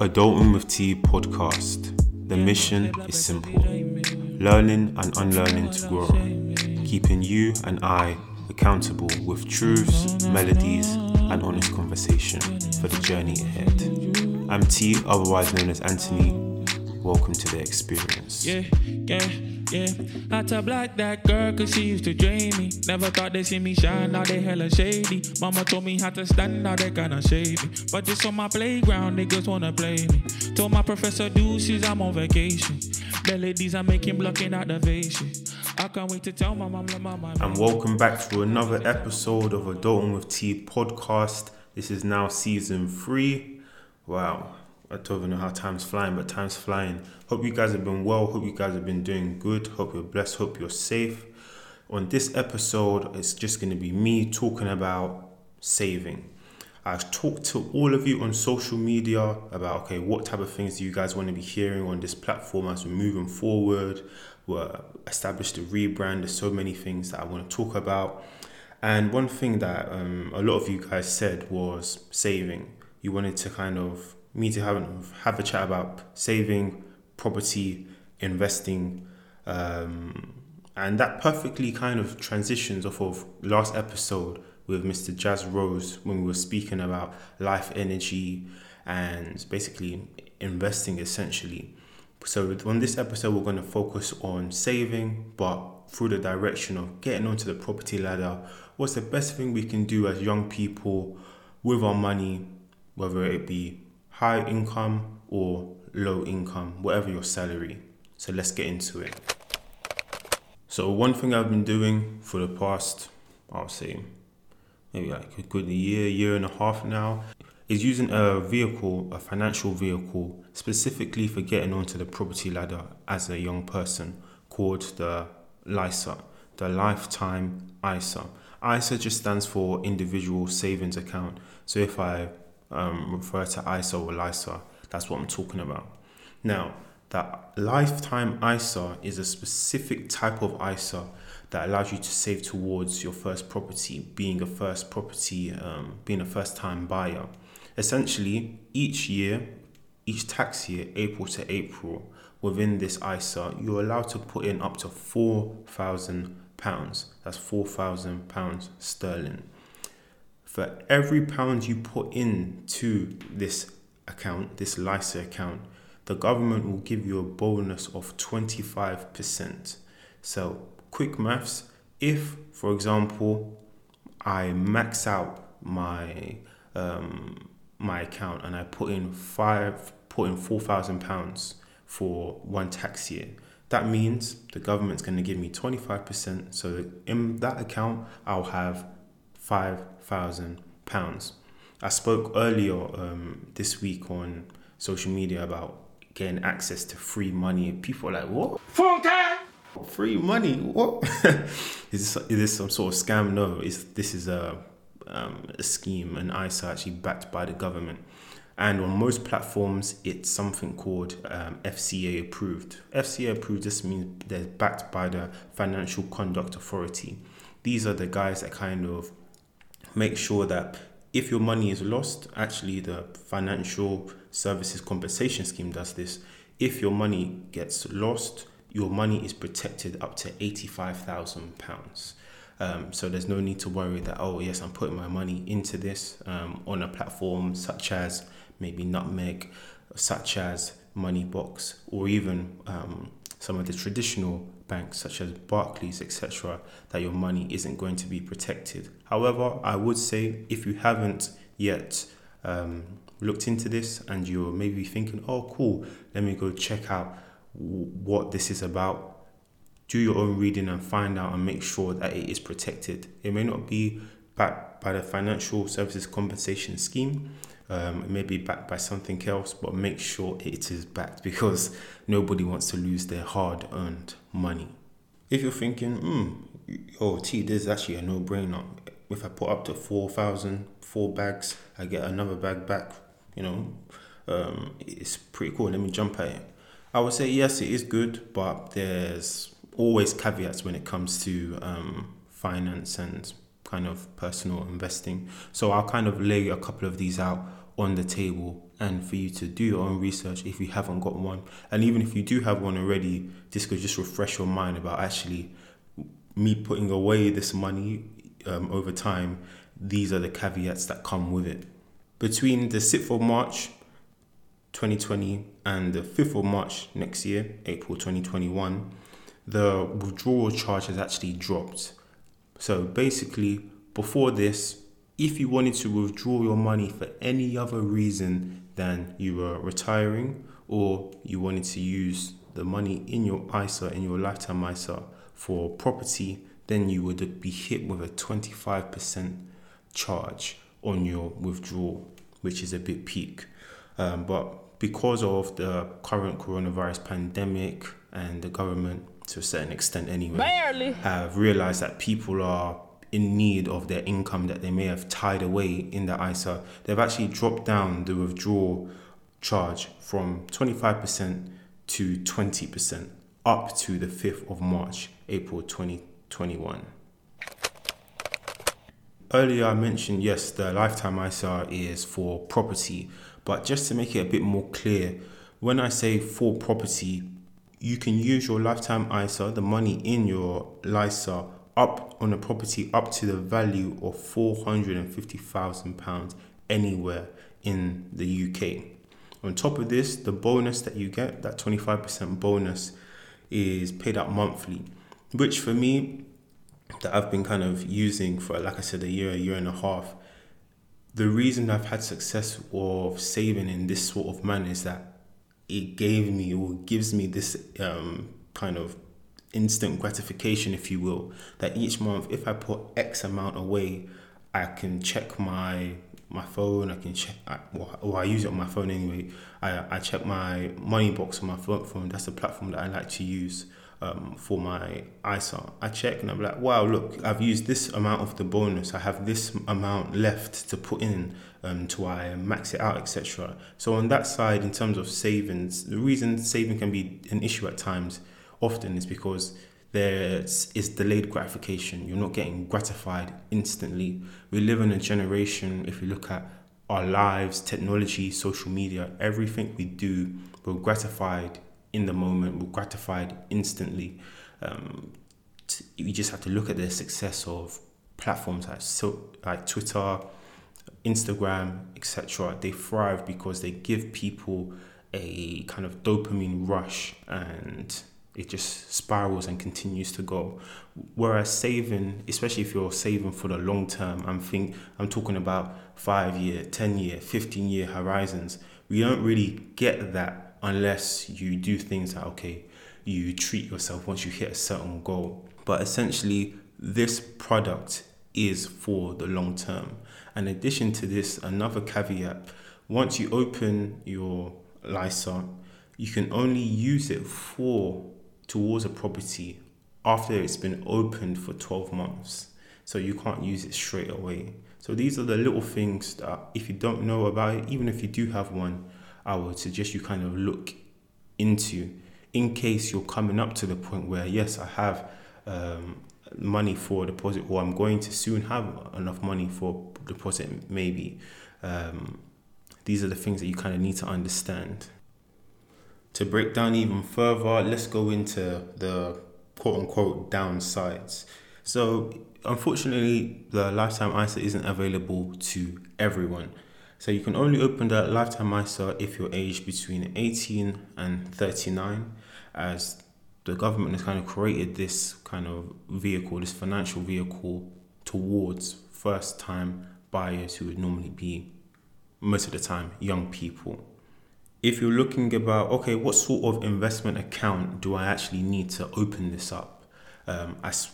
Adulting with Tea podcast. The mission is simple learning and unlearning to grow, keeping you and I accountable with truths, melodies, and honest conversation for the journey ahead. I'm T, otherwise known as Anthony. Welcome to the experience. Yeah, yeah, yeah. Had to block that girl cause she used to drain me. Never thought they see me shine, now they hella shady. Mama told me how to stand, now they kinda shady. But just on my playground, niggas wanna play me. Told my professor Deuces I'm on vacation. Melodies I'm making blocking out the faces. I can't wait to tell my mama, mama. And welcome back to another episode of Adulting with Tea podcast. This is now season three. Wow, I don't even know how time's flying, but time's flying. Hope you guys have been well. Hope you guys have been doing good. Hope you're blessed. Hope you're safe. On this episode, it's just going to be me talking about saving. I've talked to all of you on social media about okay, what type of things do you guys want to be hearing on this platform as we're moving forward. We're established a rebrand. There's so many things that I want to talk about. And one thing that um, a lot of you guys said was saving. You wanted to kind of me to have have a chat about saving, property, investing, um, and that perfectly kind of transitions off of last episode with Mr. Jazz Rose when we were speaking about life energy and basically investing essentially. So on this episode, we're going to focus on saving, but through the direction of getting onto the property ladder. What's the best thing we can do as young people with our money, whether it be high income or low income, whatever your salary. So let's get into it. So one thing I've been doing for the past, I'll say, maybe like a good year, year and a half now, is using a vehicle, a financial vehicle, specifically for getting onto the property ladder as a young person, called the LISA, the Lifetime ISA. ISA just stands for Individual Savings Account. So if I um, refer to ISA or LISA, that's what I'm talking about. Now, that lifetime ISA is a specific type of ISA that allows you to save towards your first property, being a first property, um, being a first time buyer. Essentially, each year, each tax year, April to April, within this ISA, you're allowed to put in up to £4,000. That's £4,000 sterling. For every pound you put in to this account, this LISA account, the government will give you a bonus of 25%. So, quick maths if, for example, I max out my um, my account and I put in five, put in four thousand pounds for one tax year, that means the government's going to give me twenty five percent. So in that account, I'll have five thousand pounds. I spoke earlier um, this week on social media about getting access to free money. People are like, "What? Free money? What? is, this, is this some sort of scam? No, it's, this is a, um, a scheme, and ISA actually backed by the government. And on most platforms, it's something called um, FCA approved. FCA approved just means they're backed by the Financial Conduct Authority. These are the guys that kind of make sure that if your money is lost, actually the Financial Services Compensation Scheme does this. If your money gets lost, your money is protected up to £85,000. Um, so there's no need to worry that, oh, yes, I'm putting my money into this um, on a platform such as maybe Nutmeg, such as Moneybox, or even um, some of the traditional banks such as Barclays, etc., that your money isn't going to be protected. However, I would say if you haven't yet um, looked into this and you're maybe thinking, oh, cool, let me go check out what this is about. Do your own reading and find out and make sure that it is protected. It may not be backed by the Financial Services Compensation Scheme, um, it may be backed by something else, but make sure it is backed because nobody wants to lose their hard earned money. If you're thinking, hmm, oh, T, this is actually a no brainer. If I put up to 4,000, four bags, I get another bag back, you know, um, it's pretty cool. Let me jump at it. I would say, yes, it is good, but there's always caveats when it comes to um, finance and kind of personal investing. So I'll kind of lay a couple of these out on the table and for you to do your own research if you haven't got one. And even if you do have one already, this could just refresh your mind about actually me putting away this money um, over time. These are the caveats that come with it. Between the 6th of March 2020 and the 5th of March next year, April 2021, the withdrawal charge has actually dropped. So basically, before this, if you wanted to withdraw your money for any other reason than you were retiring or you wanted to use the money in your ISA, in your lifetime ISA for property, then you would be hit with a 25% charge on your withdrawal, which is a bit peak. Um, but because of the current coronavirus pandemic and the government, to a certain extent anyway, Barely. have realized that people are in need of their income that they may have tied away in the ISA, they've actually dropped down the withdrawal charge from 25% to 20% up to the 5th of March, April 2021. Earlier, I mentioned yes, the lifetime ISA is for property, but just to make it a bit more clear, when I say for property, you can use your lifetime ISA, the money in your LISA, up on a property up to the value of £450,000 anywhere in the UK. On top of this, the bonus that you get, that 25% bonus, is paid out monthly, which for me that I've been kind of using for, like I said, a year, a year and a half. The reason I've had success of saving in this sort of manner is that it gave me or gives me this um, kind of instant gratification, if you will, that each month, if I put X amount away, I can check my my phone. I can check, or I use it on my phone anyway. I, I check my Moneybox on my phone. That's the platform that I like to use um, for my ISA. I check and I'm like, wow, look, I've used this amount of the bonus. I have this amount left to put in um, to I max it out, etc. So on that side, in terms of savings, the reason saving can be an issue at times often is because there is delayed gratification. You're not getting gratified instantly. We live in a generation, if you look at our lives, technology, social media, everything we do, we're gratified in the moment, we're gratified instantly. Um, t- you just have to look at the success of platforms like, so, like Twitter, Instagram, etc. They thrive because they give people a kind of dopamine rush and it just spirals and continues to go. Whereas saving, especially if you're saving for the long term, I'm think I'm talking about five year, ten year, fifteen year horizons. We don't really get that unless you do things that okay, you treat yourself once you hit a certain goal. But essentially, this product is for the long term. In addition to this, another caveat: once you open your LISA, you can only use it for towards a property after it's been opened for 12 months. So you can't use it straight away. So these are the little things that if you don't know about it, even if you do have one, I would suggest you kind of look into in case you're coming up to the point where, yes, I have um, money for deposit or I'm going to soon have enough money for deposit, maybe. Um, these are the things that you kind of need to understand to break down even further, let's go into the quote unquote downsides. So, unfortunately, the lifetime ISA isn't available to everyone. So, you can only open the lifetime ISA if you're aged between 18 and 39, as the government has kind of created this kind of vehicle, this financial vehicle towards first time buyers who would normally be most of the time young people. If you're looking about okay what sort of investment account do i actually need to open this up? Um, as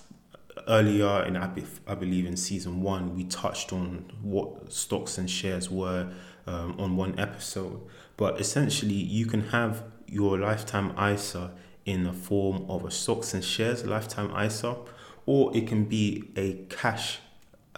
earlier in I, I believe in season one we touched on what stocks and shares were um, on one episode. But essentially you can have your lifetime isa in the form of a stocks and shares lifetime isa or it can be a cash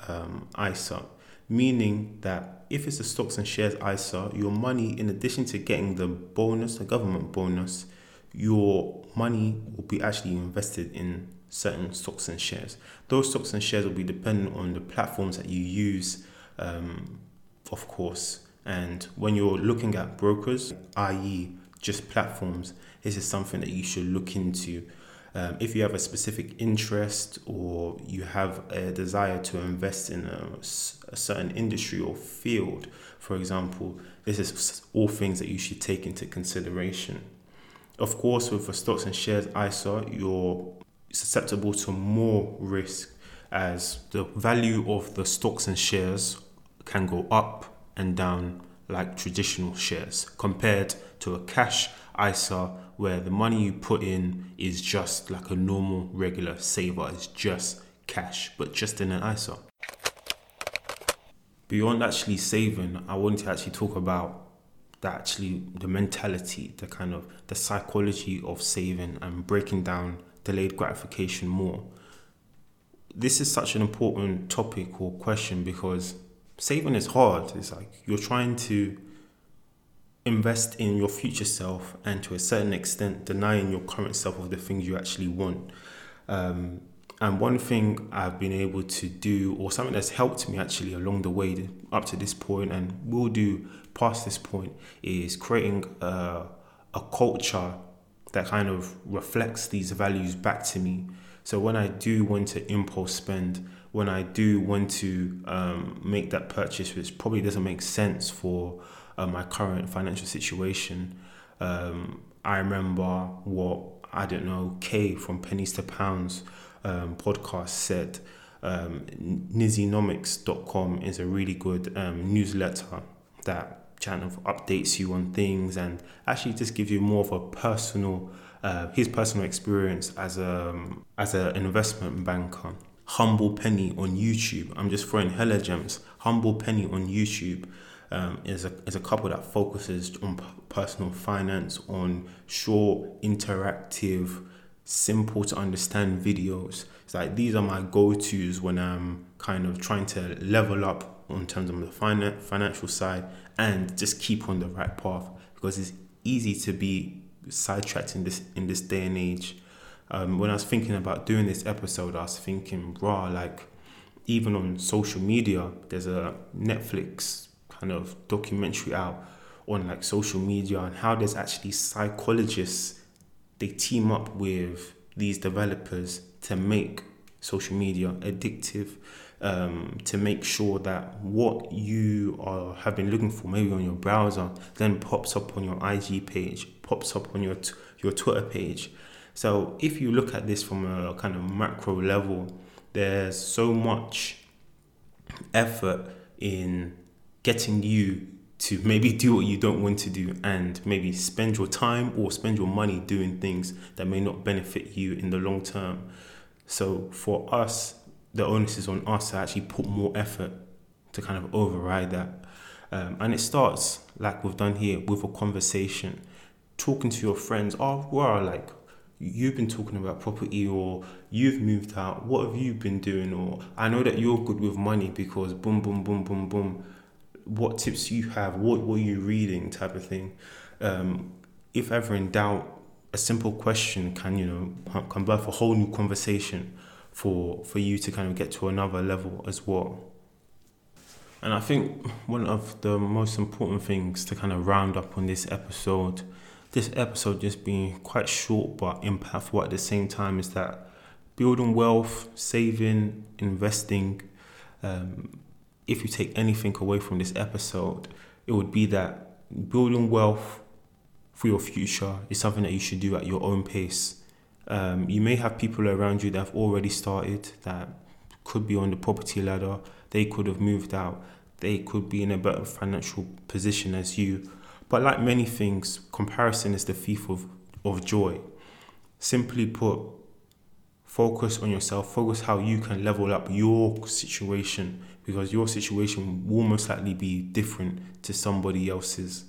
um, isa meaning that if it's a stocks and shares ISA, your money, in addition to getting the bonus, the government bonus, your money will be actually invested in certain stocks and shares. Those stocks and shares will be dependent on the platforms that you use, um, of course. And when you're looking at brokers, i.e., just platforms, this is something that you should look into. Um, if you have a specific interest or you have a desire to invest in a, a certain industry or field, for example, this is all things that you should take into consideration. Of course, with the stocks and shares ISA, you're susceptible to more risk as the value of the stocks and shares can go up and down like traditional shares compared to a cash ISA where the money you put in is just like a normal regular saver, it's just cash, but just in an ISA. Beyond actually saving, I want to actually talk about the actually the mentality, the kind of the psychology of saving and breaking down delayed gratification more. This is such an important topic or question because saving is hard. It's like you're trying to invest in your future self and to a certain extent denying your current self of the things you actually want. Um, and one thing I've been able to do, or something that's helped me actually along the way up to this point, and will do past this point, is creating a, a culture that kind of reflects these values back to me. So when I do want to impulse spend, when I do want to um, make that purchase, which probably doesn't make sense for uh, my current financial situation, um, I remember what I don't know Kay from Pennies to Pounds um, podcast said. Um, Nizzynomics.com is a really good um, newsletter that of updates you on things and actually just gives you more of a personal uh, his personal experience as a um, as an investment banker. Humble Penny on YouTube. I'm just throwing hella gems. Humble Penny on YouTube um, is a is a couple that focuses on personal finance, on short, interactive, simple to understand videos. It's like these are my go tos when I'm kind of trying to level up in terms of the finan- financial side and just keep on the right path because it's easy to be sidetracked in this in this day and age. Um, when I was thinking about doing this episode, I was thinking, raw, like even on social media, there's a Netflix kind of documentary out on like social media and how there's actually psychologists they team up with these developers to make social media addictive um, to make sure that what you are have been looking for maybe on your browser then pops up on your IG page pops up on your t- your Twitter page so if you look at this from a kind of macro level there's so much effort in getting you to maybe do what you don't want to do and maybe spend your time or spend your money doing things that may not benefit you in the long term. So for us, the onus is on us to actually put more effort to kind of override that. Um, and it starts, like we've done here, with a conversation, talking to your friends. Oh, well, like you've been talking about property or you've moved out. What have you been doing? Or I know that you're good with money because boom, boom, boom, boom, boom what tips you have, what were you reading, type of thing. Um, if ever in doubt, a simple question can you know can birth a whole new conversation for for you to kind of get to another level as well. And I think one of the most important things to kind of round up on this episode, this episode just being quite short but impactful at the same time, is that building wealth, saving, investing, um, if you take anything away from this episode, it would be that building wealth for your future is something that you should do at your own pace. Um, you may have people around you that have already started that could be on the property ladder, they could have moved out, they could be in a better financial position as you. But like many things, comparison is the thief of, of joy. Simply put, focus on yourself, focus how you can level up your situation because your situation will most likely be different to somebody else's.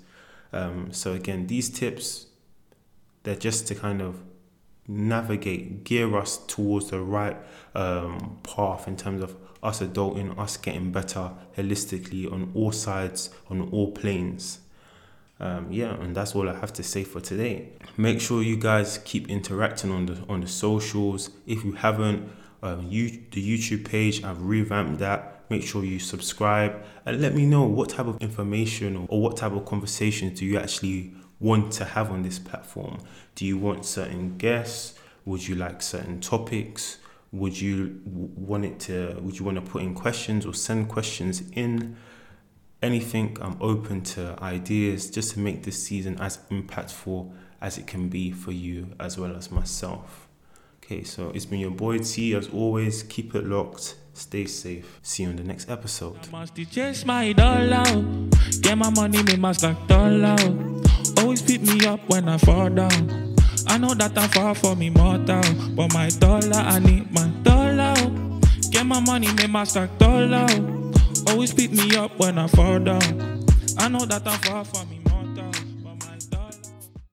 Um, so again, these tips, they're just to kind of navigate, gear us towards the right um, path in terms of us adulting, us getting better holistically on all sides, on all planes. Um, yeah, and that's all I have to say for today. Make sure you guys keep interacting on the on the socials. If you haven't, um, you the YouTube page, I've revamped that. Make sure you subscribe and let me know what type of information or, or what type of conversations do you actually want to have on this platform. Do you want certain guests? Would you like certain topics? Would you want it to? Would you want to put in questions or send questions in? anything. I'm open to ideas just to make this season as impactful as it can be for you as well as myself. Okay, so it's been your boy T as always. Keep it locked. Stay safe. See you in the next episode. Always pick me up when I fall down. I know that I'm far from immortal, but my dollar, I need my dollar. Get my money, make my like dollar. Always pick me up when I fall down. I know that I'm far from me.